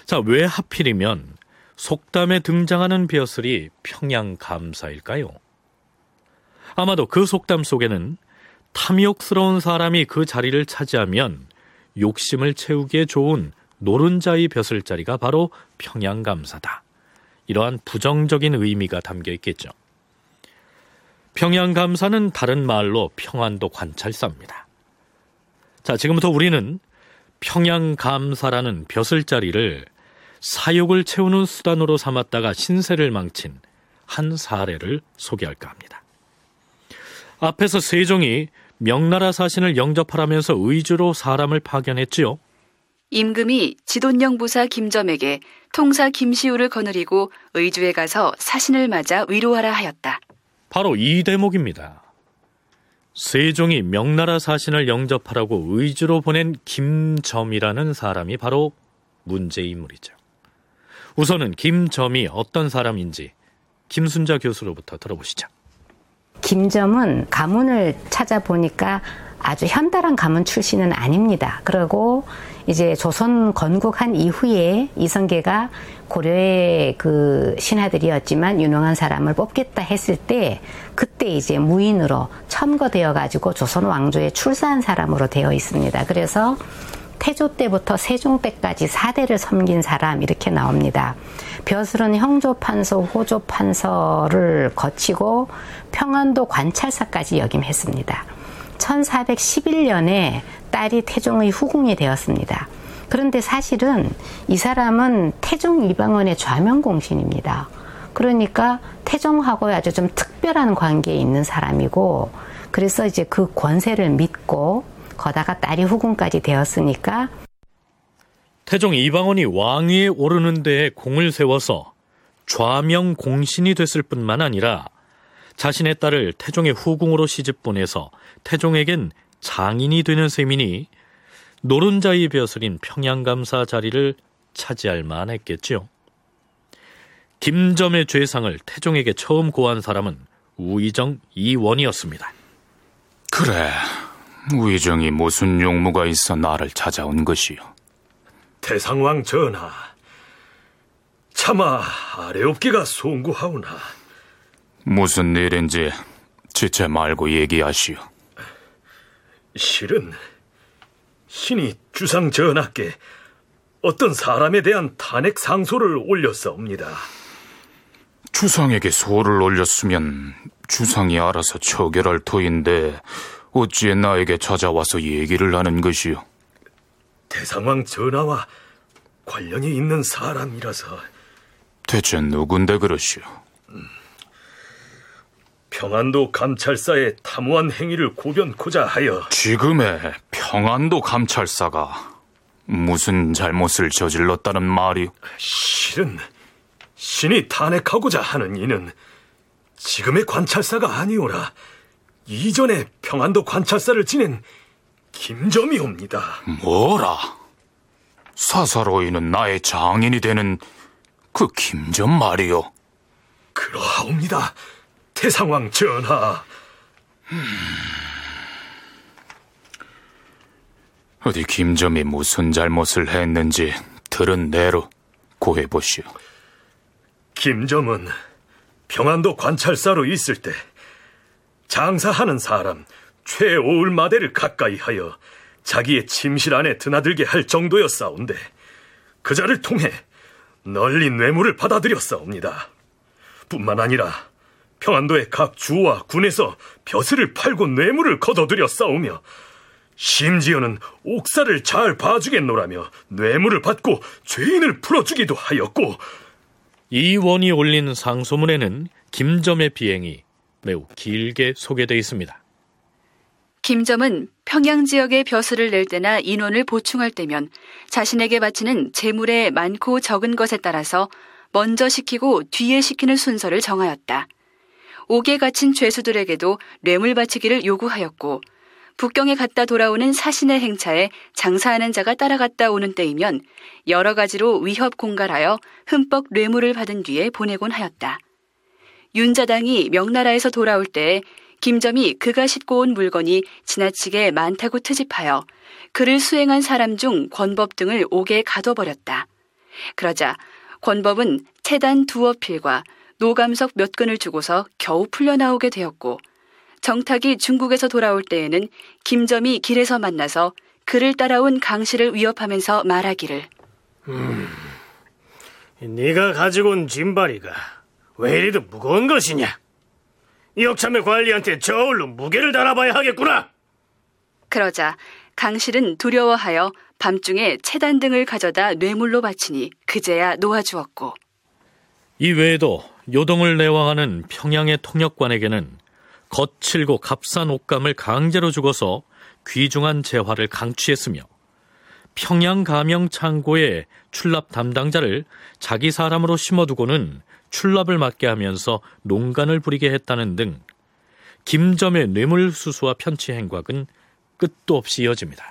자, 왜 하필이면 속담에 등장하는 벼슬이 평양감사일까요? 아마도 그 속담 속에는 탐욕스러운 사람이 그 자리를 차지하면 욕심을 채우기에 좋은 노른자의 벼슬자리가 바로 평양감사다. 이러한 부정적인 의미가 담겨 있겠죠. 평양감사는 다른 말로 평안도 관찰사입니다. 자, 지금부터 우리는 평양감사라는 벼슬자리를 사욕을 채우는 수단으로 삼았다가 신세를 망친 한 사례를 소개할까 합니다. 앞에서 세종이 명나라 사신을 영접하라면서 의주로 사람을 파견했지요. 임금이 지돈령 부사 김점에게 통사 김시우를 거느리고 의주에 가서 사신을 맞아 위로하라 하였다. 바로 이 대목입니다. 세종이 명나라 사신을 영접하라고 의주로 보낸 김점이라는 사람이 바로 문제인물이죠. 우선은 김점이 어떤 사람인지 김순자 교수로부터 들어보시죠. 김점은 가문을 찾아보니까 아주 현달한 가문 출신은 아닙니다. 그리고 이제 조선 건국한 이후에 이성계가 고려의 그 신하들이었지만 유능한 사람을 뽑겠다 했을 때 그때 이제 무인으로 첨거되어 가지고 조선 왕조에 출사한 사람으로 되어 있습니다. 그래서 태조 때부터 세종 때까지 사대를 섬긴 사람 이렇게 나옵니다. 벼슬은 형조판서, 호조판서를 거치고 평안도 관찰사까지 역임했습니다. 1411년에 딸이 태종의 후궁이 되었습니다. 그런데 사실은 이 사람은 태종 이방원의 좌명공신입니다. 그러니까 태종하고 아주 좀 특별한 관계에 있는 사람이고, 그래서 이제 그 권세를 믿고 거다가 딸이 후궁까지 되었으니까 태종 이방원이 왕위에 오르는 데에 공을 세워서 좌명 공신이 됐을 뿐만 아니라 자신의 딸을 태종의 후궁으로 시집 보내서 태종에겐 장인이 되는 셈이니 노른자의 벼슬인 평양감사 자리를 차지할 만했겠지요. 김점의 죄상을 태종에게 처음 고한 사람은 우의정 이원이었습니다. 그래, 우의정이 무슨 용무가 있어 나를 찾아온 것이요. 태상왕 전하, 차마 아래옵기가 송구하오나 무슨 일인지 지체 말고 얘기하시오. 실은 신이 주상 전하께 어떤 사람에 대한 탄핵 상소를 올렸사옵니다. 주상에게 소를 올렸으면 주상이 알아서 처결할 터인데 어찌 나에게 찾아와서 얘기를 하는 것이오? 대상왕 전하와 관련이 있는 사람이라서 대체 누군데 그러시오? 평안도 감찰사의 탐호한 행위를 고변코자 하여 지금의 평안도 감찰사가 무슨 잘못을 저질렀다는 말이? 실은 신이 탄핵하고자 하는 이는 지금의 관찰사가 아니오라 이전에 평안도 관찰사를 지낸 김점이옵니다. 뭐라? 사사로이는 나의 장인이 되는 그 김점 말이요. 그러하옵니다. 태상왕 전하. 음... 어디 김점이 무슨 잘못을 했는지 들은 대로 고해보시오. 김점은 평안도 관찰사로 있을 때 장사하는 사람 최오울 마대를 가까이 하여 자기의 침실 안에 드나들게 할 정도였사온데 그 자를 통해 널리 뇌물을 받아들였사옵니다. 뿐만 아니라 평안도의 각 주와 군에서 벼슬을 팔고 뇌물을 거둬들였사오며 심지어는 옥사를 잘 봐주겠노라며 뇌물을 받고 죄인을 풀어주기도 하였고 이원이 올린 상소문에는 김점의 비행이 매우 길게 소개되어 있습니다. 김점은 평양 지역의 벼슬을 낼 때나 인원을 보충할 때면 자신에게 바치는 재물의 많고 적은 것에 따라서 먼저 시키고 뒤에 시키는 순서를 정하였다. 옥에 갇힌 죄수들에게도 뇌물 바치기를 요구하였고 북경에 갔다 돌아오는 사신의 행차에 장사하는 자가 따라갔다 오는 때이면 여러 가지로 위협 공갈하여 흠뻑 뇌물을 받은 뒤에 보내곤 하였다. 윤자당이 명나라에서 돌아올 때에 김점이 그가 싣고 온 물건이 지나치게 많다고 트집하여 그를 수행한 사람 중 권법 등을 옥에 가둬버렸다. 그러자 권법은 채단 두 어 필과 노감석 몇 근을 주고서 겨우 풀려나오게 되었고 정탁이 중국에서 돌아올 때에는 김점이 길에서 만나서 그를 따라온 강씨를 위협하면서 말하기를 음, 네가 가지고 온 짐바리가 왜 이리도 무거운 것이냐? 역참의 관리한테 저울로 무게를 달아봐야 하겠구나. 그러자 강실은 두려워하여 밤중에 채단 등을 가져다 뇌물로 바치니 그제야 놓아주었고 이 외에도 요동을 내왕하는 평양의 통역관에게는 거칠고 값싼 옷감을 강제로 주고서 귀중한 재화를 강취했으며 평양 가명 창고에 출납 담당자를 자기 사람으로 심어두고는 출납을 맡게 하면서 농간을 부리게 했다는 등 김점의 뇌물수수와 편취 행각은 끝도 없이 이어집니다.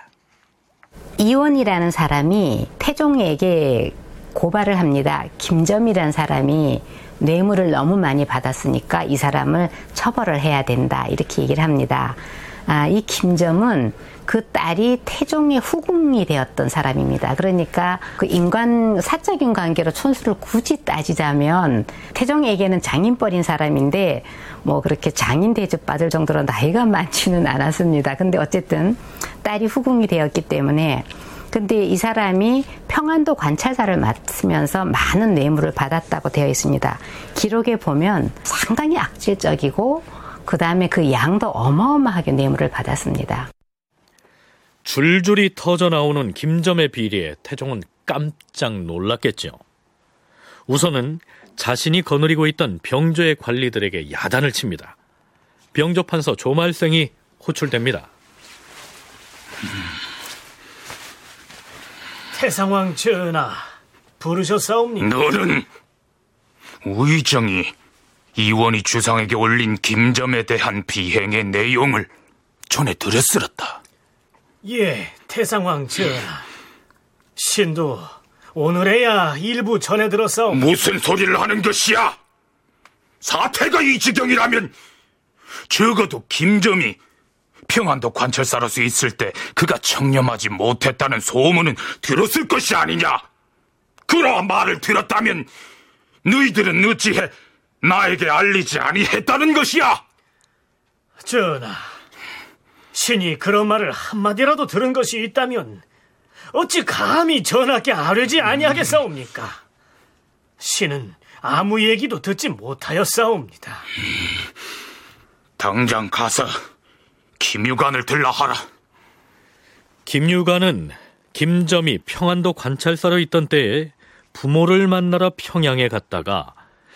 이원이라는 사람이 태종에게 고발을 합니다. 김점이라는 사람이 뇌물을 너무 많이 받았으니까 이 사람을 처벌을 해야 된다. 이렇게 얘기를 합니다. 아, 이 김점은 그 딸이 태종의 후궁이 되었던 사람입니다. 그러니까 그 인간 사적인 관계로 촌수를 굳이 따지자면 태종에게는 장인뻘인 사람인데 뭐 그렇게 장인 대접 받을 정도로 나이가 많지는 않았습니다. 근데 어쨌든 딸이 후궁이 되었기 때문에 근데 이 사람이 평안도 관찰사를 맡으면서 많은 뇌물을 받았다고 되어 있습니다. 기록에 보면 상당히 악질적이고 그 다음에 그 양도 어마어마하게 뇌물을 받았습니다. 줄줄이 터져 나오는 김점의 비리에 태종은 깜짝 놀랐겠죠. 우선은 자신이 거느리고 있던 병조의 관리들에게 야단을 칩니다. 병조 판서 조말생이 호출됩니다. 태상왕 전하, 부르셨사옵니까? 너는 우의정이 이원희 주상에게 올린 김점에 대한 비행의 내용을 전해 들었으렸다. 예, 태상왕 전하. 신도 오늘에야 일부 전해 들었사옵. 무슨 소리를 하는 것이야? 사태가 이 지경이라면 적어도 김점이 평안도 관찰사로서 있을 때 그가 청렴하지 못했다는 소문은 들었을 것이 아니냐? 그러한 말을 들었다면 너희들은 어찌해 나에게 알리지 아니했다는 것이야? 전하, 신이 그런 말을 한마디라도 들은 것이 있다면 어찌 감히 전하께 아뢰지 아니하겠사옵니까? 신은 아무 얘기도 듣지 못하였사옵니다. 당장 가서 김유관을 들라 하라. 김유관은 김점이 평안도 관찰사로 있던 때에 부모를 만나러 평양에 갔다가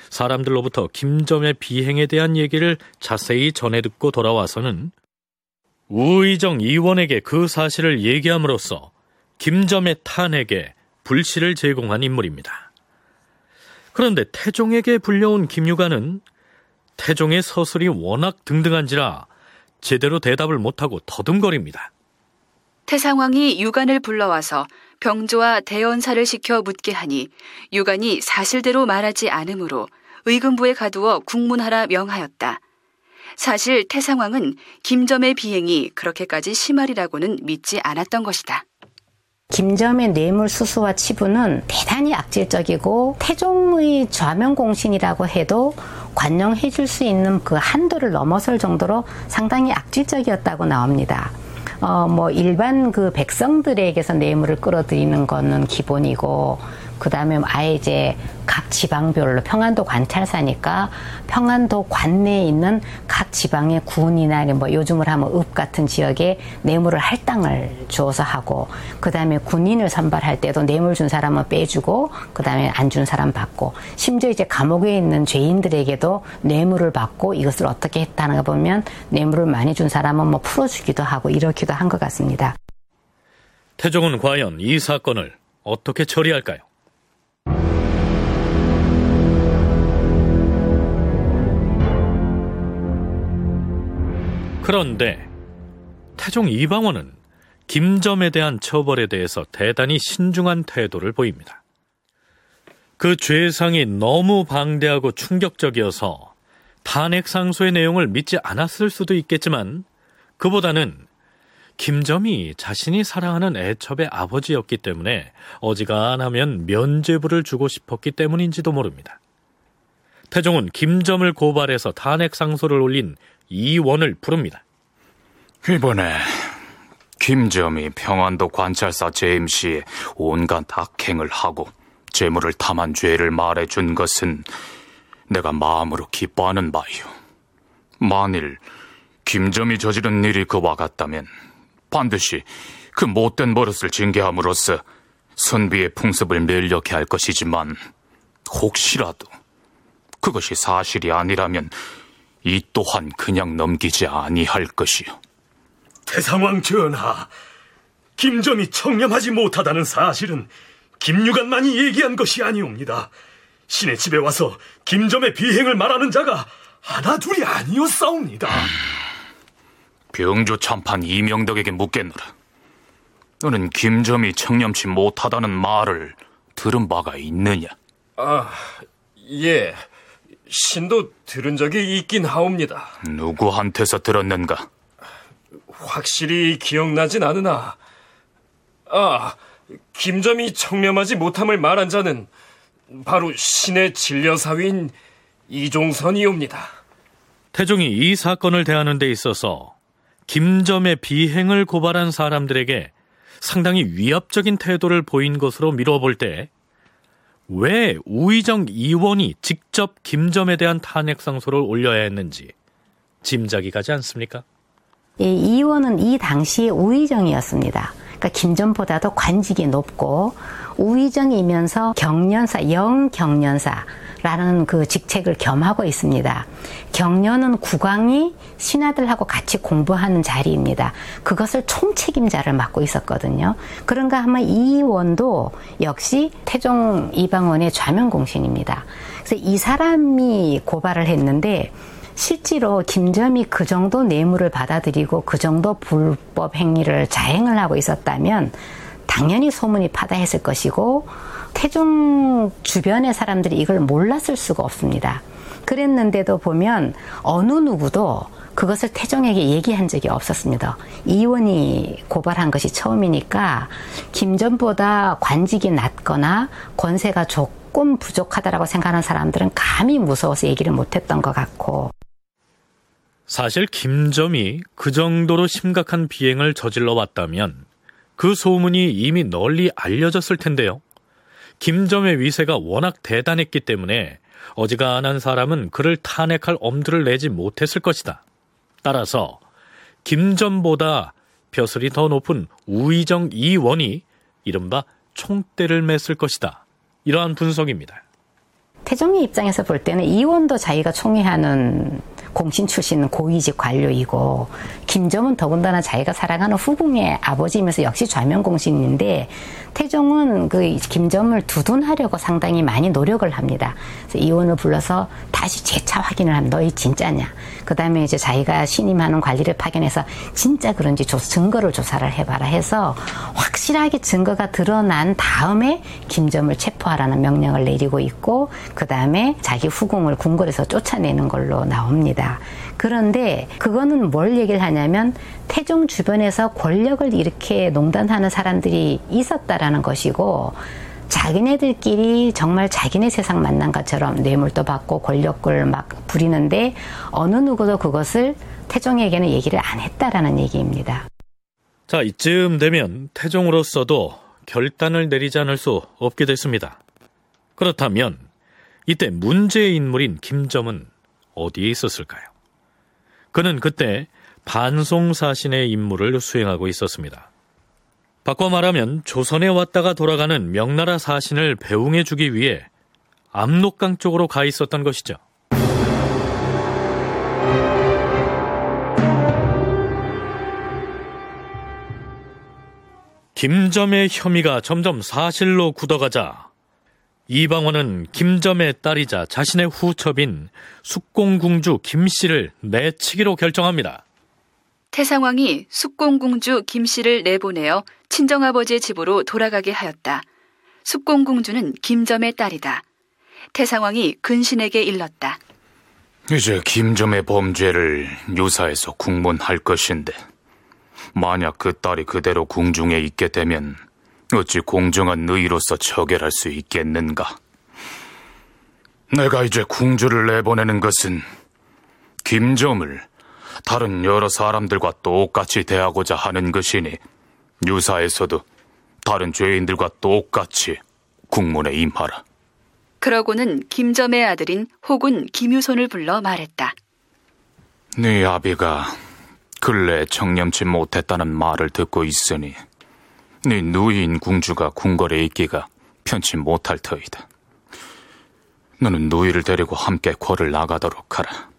사람들로부터 김점의 비행에 대한 얘기를 자세히 전해 듣고 돌아와서는 우의정 의원에게 그 사실을 얘기함으로써 김점의 탄핵에 불씨를 제공한 인물입니다. 그런데 태종에게 불려온 김유관은 태종의 서술이 워낙 등등한지라 제대로 대답을 못하고 더듬거립니다. 태상왕이 유관을 불러와서 병조와 대연사를 시켜 묻게 하니 유관이 사실대로 말하지 않으므로 의금부에 가두어 국문하라 명하였다. 사실 태상왕은 김점의 비행이 그렇게까지 심하리라고는 믿지 않았던 것이다. 김점의 뇌물 수수와 치부는 대단히 악질적이고 태종의 좌명공신이라고 해도 관용해 줄 수 있는 그 한도를 넘어설 정도로 상당히 악질적이었다고 나옵니다. 어, 뭐 일반 그 백성들에게서 뇌물을 끌어들이는 거는 기본이고 그 다음에 아예 이제 각 지방별로 평안도 관찰사니까 평안도 관내에 있는 각 지방의 군이나 뭐 요즘을 하면 읍 같은 지역에 뇌물을 할당을 주어서 하고 그 다음에 군인을 선발할 때도 뇌물 준 사람은 빼주고 그 다음에 안 준 사람 받고 심지어 이제 감옥에 있는 죄인들에게도 뇌물을 받고 이것을 어떻게 했다는 거 보면 뇌물을 많이 준 사람은 뭐 풀어주기도 하고 이렇기도 한 것 같습니다. 태종은 과연 이 사건을 어떻게 처리할까요? 그런데 태종 이방원은 김점에 대한 처벌에 대해서 대단히 신중한 태도를 보입니다. 그 죄상이 너무 방대하고 충격적이어서 탄핵 상소의 내용을 믿지 않았을 수도 있겠지만 그보다는 김점이 자신이 사랑하는 애첩의 아버지였기 때문에 어지간하면 면죄부를 주고 싶었기 때문인지도 모릅니다. 태종은 김점을 고발해서 탄핵 상소를 올린 이원을 부릅니다. 이번에 김점이 평안도 관찰사 제임씨에 온갖 악행을 하고 재물을 탐한 죄를 말해준 것은 내가 마음으로 기뻐하는 바이요. 만일 김점이 저지른 일이 그와 같다면 반드시 그 못된 버릇을 징계함으로써 선비의 풍습을 멸력해 할 것이지만 혹시라도 그것이 사실이 아니라면 이 또한 그냥 넘기지 아니할 것이요. 태상왕 전하, 김점이 청렴하지 못하다는 사실은 김유관만이 얘기한 것이 아니옵니다. 신의 집에 와서 김점의 비행을 말하는 자가 하나 둘이 아니었사옵니다. 병조 참판 이명덕에게 묻겠노라. 너는 김점이 청렴치 못하다는 말을 들은 바가 있느냐? 아, 예. 신도 들은 적이 있긴 하옵니다. 누구한테서 들었는가? 확실히 기억나진 않으나. 아, 김점이 청렴하지 못함을 말한 자는 바로 신의 진려사위인 이종선이옵니다. 태종이 이 사건을 대하는 데 있어서 김점의 비행을 고발한 사람들에게 상당히 위압적인 태도를 보인 것으로 미뤄볼 때 왜 우의정 의원이 직접 김점에 대한 탄핵 상소를 올려야 했는지 짐작이 가지 않습니까? 이 의원은 이 당시에 우의정이었습니다. 그러니까 김점보다도 관직이 높고 우의정이면서 경련사, 영경련사 라는 그 직책을 겸하고 있습니다. 경련은 국왕이 신하들하고 같이 공부하는 자리입니다. 그것을 총책임자를 맡고 있었거든요. 그런가 하면 이 원도 역시 태종 이방원의 좌명공신입니다. 그래서 이 사람이 고발을 했는데 실제로 김점이 그 정도 뇌물을 받아들이고 그 정도 불법 행위를 자행을 하고 있었다면 당연히 소문이 파다했을 것이고 태종 주변의 사람들이 이걸 몰랐을 수가 없습니다. 그랬는데도 보면 어느 누구도 그것을 태종에게 얘기한 적이 없었습니다. 이원이 고발한 것이 처음이니까 김전보다 관직이 낮거나 권세가 조금 부족하다라고 생각하는 사람들은 감히 무서워서 얘기를 못했던 것 같고 사실 김점이 그 정도로 심각한 비행을 저질러 왔다면 그 소문이 이미 널리 알려졌을 텐데요. 김점의 위세가 워낙 대단했기 때문에 어지간한 사람은 그를 탄핵할 엄두를 내지 못했을 것이다. 따라서 김점보다 벼슬이 더 높은 우의정 이원이 이른바 총대를 맸을 것이다. 이러한 분석입니다. 태종의 입장에서 볼 때는 이원도 자기가 총회하는 공신 출신 고위직 관료이고 김정은 더군다나 자기가 사랑하는 후궁의 아버지이면서 역시 좌명공신인데 태종은 그 김점을 두둔하려고 상당히 많이 노력을 합니다. 그래서 이원을 불러서 다시 재차 확인을 하면 너희 진짜냐. 그 다음에 이제 자기가 신임하는 관리를 파견해서 진짜 그런지 조, 증거를 조사를 해봐라 해서 확실하게 증거가 드러난 다음에 김점을 체포하라는 명령을 내리고 있고 그 다음에 자기 후궁을 궁궐에서 쫓아내는 걸로 나옵니다. 그런데 그거는 뭘 얘기를 하냐면 태종 주변에서 권력을 이렇게 농단하는 사람들이 있었다라는 것이고 자기네들끼리 정말 자기네 세상 만난 것처럼 뇌물도 받고 권력을 막 부리는데 어느 누구도 그것을 태종에게는 얘기를 안 했다라는 얘기입니다. 자, 이쯤 되면 태종으로서도 결단을 내리지 않을 수 없게 됐습니다. 그렇다면 이때 문제의 인물인 김점은 어디에 있었을까요? 그는 그때 반송사신의 임무를 수행하고 있었습니다. 바꿔 말하면 조선에 왔다가 돌아가는 명나라 사신을 배웅해 주기 위해 압록강 쪽으로 가 있었던 것이죠. 김점의 혐의가 점점 사실로 굳어가자 이방원은 김점의 딸이자 자신의 후첩인 숙공궁주 김씨를 내치기로 결정합니다. 태상왕이 숙공궁주 김씨를 내보내어 친정아버지의 집으로 돌아가게 하였다. 숙공궁주는 김점의 딸이다. 태상왕이 근신에게 일렀다. 이제 김점의 범죄를 유사해서 국문할 것인데 만약 그 딸이 그대로 궁중에 있게 되면 어찌 공정한 의로서 처결할 수 있겠는가? 내가 이제 궁주를 내보내는 것은 김점을 다른 여러 사람들과 똑같이 대하고자 하는 것이니 유사에서도 다른 죄인들과 똑같이 국문에 임하라. 그러고는 김점의 아들인 혹은 김유손을 불러 말했다. 네 아비가 근래 청렴치 못했다는 말을 듣고 있으니 네 누이인 궁주가 궁궐에 있기가 편치 못할 터이다. 너는 누이를 데리고 함께 궐을 나가도록 하라.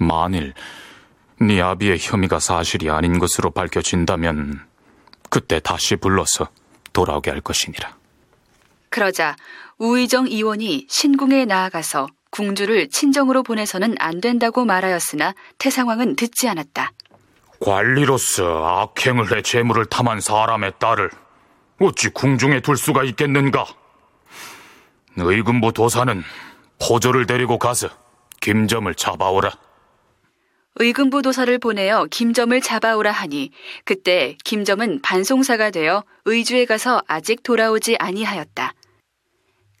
만일 네 아비의 혐의가 사실이 아닌 것으로 밝혀진다면 그때 다시 불러서 돌아오게 할 것이니라. 그러자 우의정 의원이 신궁에 나아가서 궁주를 친정으로 보내서는 안 된다고 말하였으나 태상왕은 듣지 않았다. 관리로서 악행을 해 재물을 탐한 사람의 딸을 어찌 궁중에 둘 수가 있겠는가? 의금부 도사는 포조를 데리고 가서 김점을 잡아오라. 의금부 도사를 보내어 김점을 잡아오라 하니 그때 김점은 반송사가 되어 의주에 가서 아직 돌아오지 아니하였다.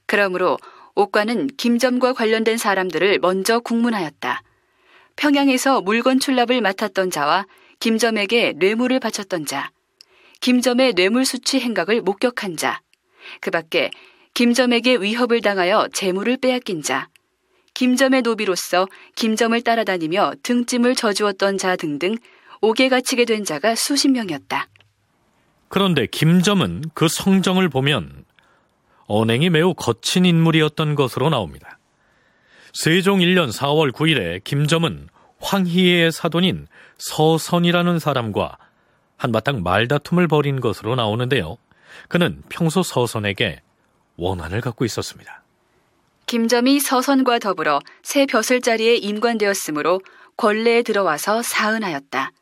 그러므로 옥과는 김점과 관련된 사람들을 먼저 국문하였다. 평양에서 물건 출납을 맡았던 자와 김점에게 뇌물을 바쳤던 자, 김점의 뇌물 수취 행각을 목격한 자, 그 밖에 김점에게 위협을 당하여 재물을 빼앗긴 자, 김점의 노비로서 김점을 따라다니며 등짐을 져주었던 자 등등 옥에 갇히게 된 자가 수십 명이었다. 그런데 김점은 그 성정을 보면 언행이 매우 거친 인물이었던 것으로 나옵니다. 세종 1년 4월 9일에 김점은 황희의 사돈인 서선이라는 사람과 한바탕 말다툼을 벌인 것으로 나오는데요. 그는 평소 서선에게 원한을 갖고 있었습니다. 김점이 서선과 더불어 새 벼슬자리에 임관되었으므로 권례에 들어와서 사은하였다.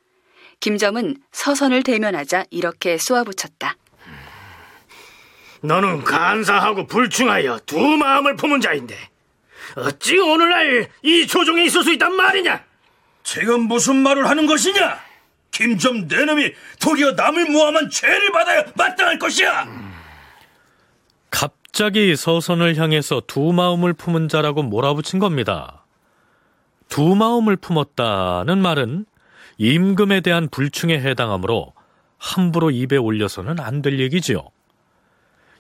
김점은 서선을 대면하자 이렇게 쏘아붙였다. 너는 간사하고 불충하여 두 마음을 품은 자인데 어찌 오늘날 이 조종에 있을 수 있단 말이냐? 지금 무슨 말을 하는 것이냐? 김점 내놈이 도리어 남을 모함한 죄를 받아야 마땅할 것이야. 갑자기 서선을 향해서 두 마음을 품은 자라고 몰아붙인 겁니다. 두 마음을 품었다는 말은 임금에 대한 불충에 해당하므로 함부로 입에 올려서는 안 될 얘기지요.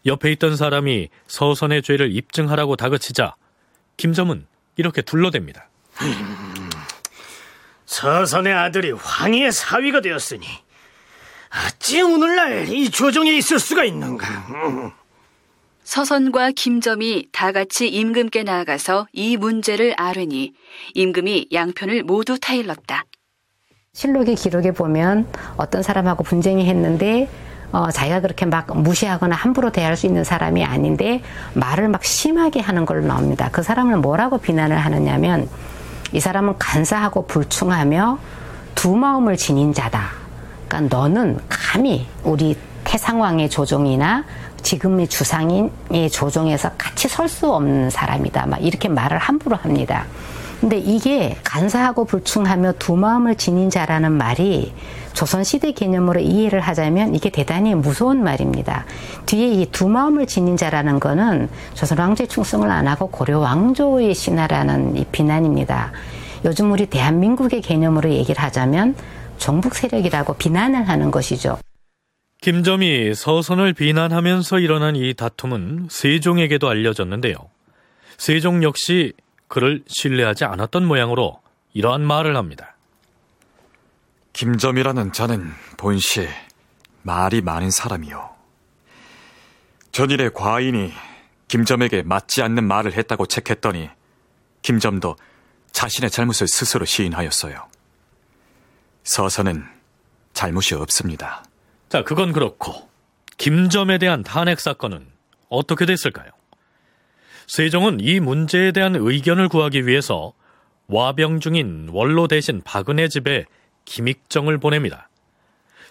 옆에 있던 사람이 서선의 죄를 입증하라고 다그치자 김점은 이렇게 둘러댑니다. 서선의 아들이 황희의 사위가 되었으니 어찌 오늘날 이 조정에 있을 수가 있는가? 서선과 김점이 다 같이 임금께 나아가서 이 문제를 아뢰니 임금이 양편을 모두 타일렀다. 실록의 기록에 보면 어떤 사람하고 분쟁이 했는데 어, 자기가 그렇게 막 무시하거나 함부로 대할 수 있는 사람이 아닌데 말을 막 심하게 하는 걸로 나옵니다. 그 사람을 뭐라고 비난을 하느냐면 이 사람은 간사하고 불충하며 두 마음을 지닌 자다. 그러니까 너는 감히 우리 태상왕의 조종이나 지금의 주상인의 조종에서 같이 설 수 없는 사람이다. 막 이렇게 말을 함부로 합니다. 근데 이게 간사하고 불충하며 두 마음을 지닌 자라는 말이 조선시대 개념으로 이해를 하자면 이게 대단히 무서운 말입니다. 뒤에 이 두 마음을 지닌 자라는 거는 조선 왕조에 충성을 안 하고 고려 왕조의 신하라는 이 비난입니다. 요즘 우리 대한민국의 개념으로 얘기를 하자면 종북 세력이라고 비난을 하는 것이죠. 김점이 서선을 비난하면서 일어난 이 다툼은 세종에게도 알려졌는데요. 세종 역시 그를 신뢰하지 않았던 모양으로 이러한 말을 합니다. 김점이라는 자는 본시 말이 많은 사람이요. 전일에 과인이 김점에게 맞지 않는 말을 했다고 책했더니 김점도 자신의 잘못을 스스로 시인하였어요. 서선은 잘못이 없습니다. 자, 그건 그렇고 김점에 대한 탄핵 사건은 어떻게 됐을까요? 세종은 이 문제에 대한 의견을 구하기 위해서 와병 중인 원로 대신 박은혜 집에 김익정을 보냅니다.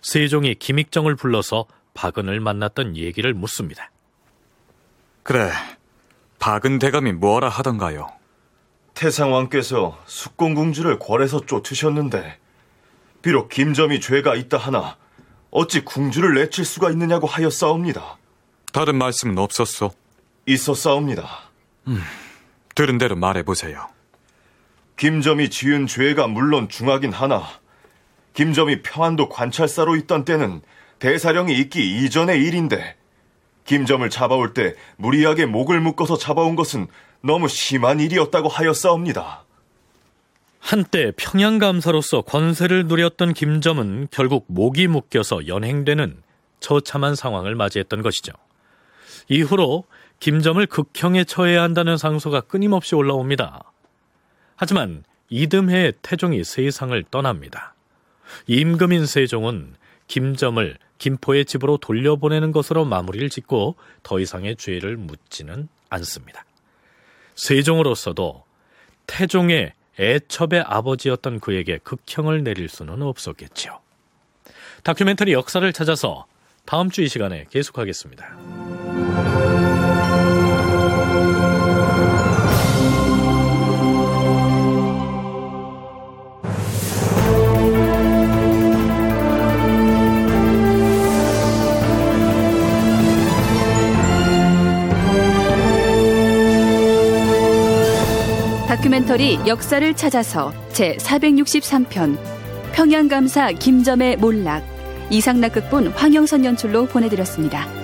세종이 김익정을 불러서 박은을 만났던 얘기를 묻습니다. 그래, 박은 대감이 뭐라 하던가요? 태상왕께서 숙공궁주를 궐에서 쫓으셨는데 비록 김점이 죄가 있다 하나 어찌 궁주를 내칠 수가 있느냐고 하였사옵니다. 다른 말씀은 없었소? 있었사옵니다. 음, 들은 대로 말해보세요. 김점이 지은 죄가 물론 중하긴 하나 김점이 평안도 관찰사로 있던 때는 대사령이 있기 이전의 일인데 김점을 잡아올 때 무리하게 목을 묶어서 잡아온 것은 너무 심한 일이었다고 하였사옵니다. 한때 평양감사로서 권세를 누렸던 김점은 결국 목이 묶여서 연행되는 처참한 상황을 맞이했던 것이죠. 이후로 김점을 극형에 처해야 한다는 상소가 끊임없이 올라옵니다. 하지만 이듬해 태종이 세상을 떠납니다. 임금인 세종은 김점을 김포의 집으로 돌려보내는 것으로 마무리를 짓고 더 이상의 죄를 묻지는 않습니다. 세종으로서도 태종의 애첩의 아버지였던 그에게 극형을 내릴 수는 없었겠지요. 다큐멘터리 역사를 찾아서 다음 주 이 시간에 계속하겠습니다. 다큐멘터리 역사를 찾아서 제 463편 평양감사 김점의 몰락 이상락 극본 황영선 연출로 보내드렸습니다.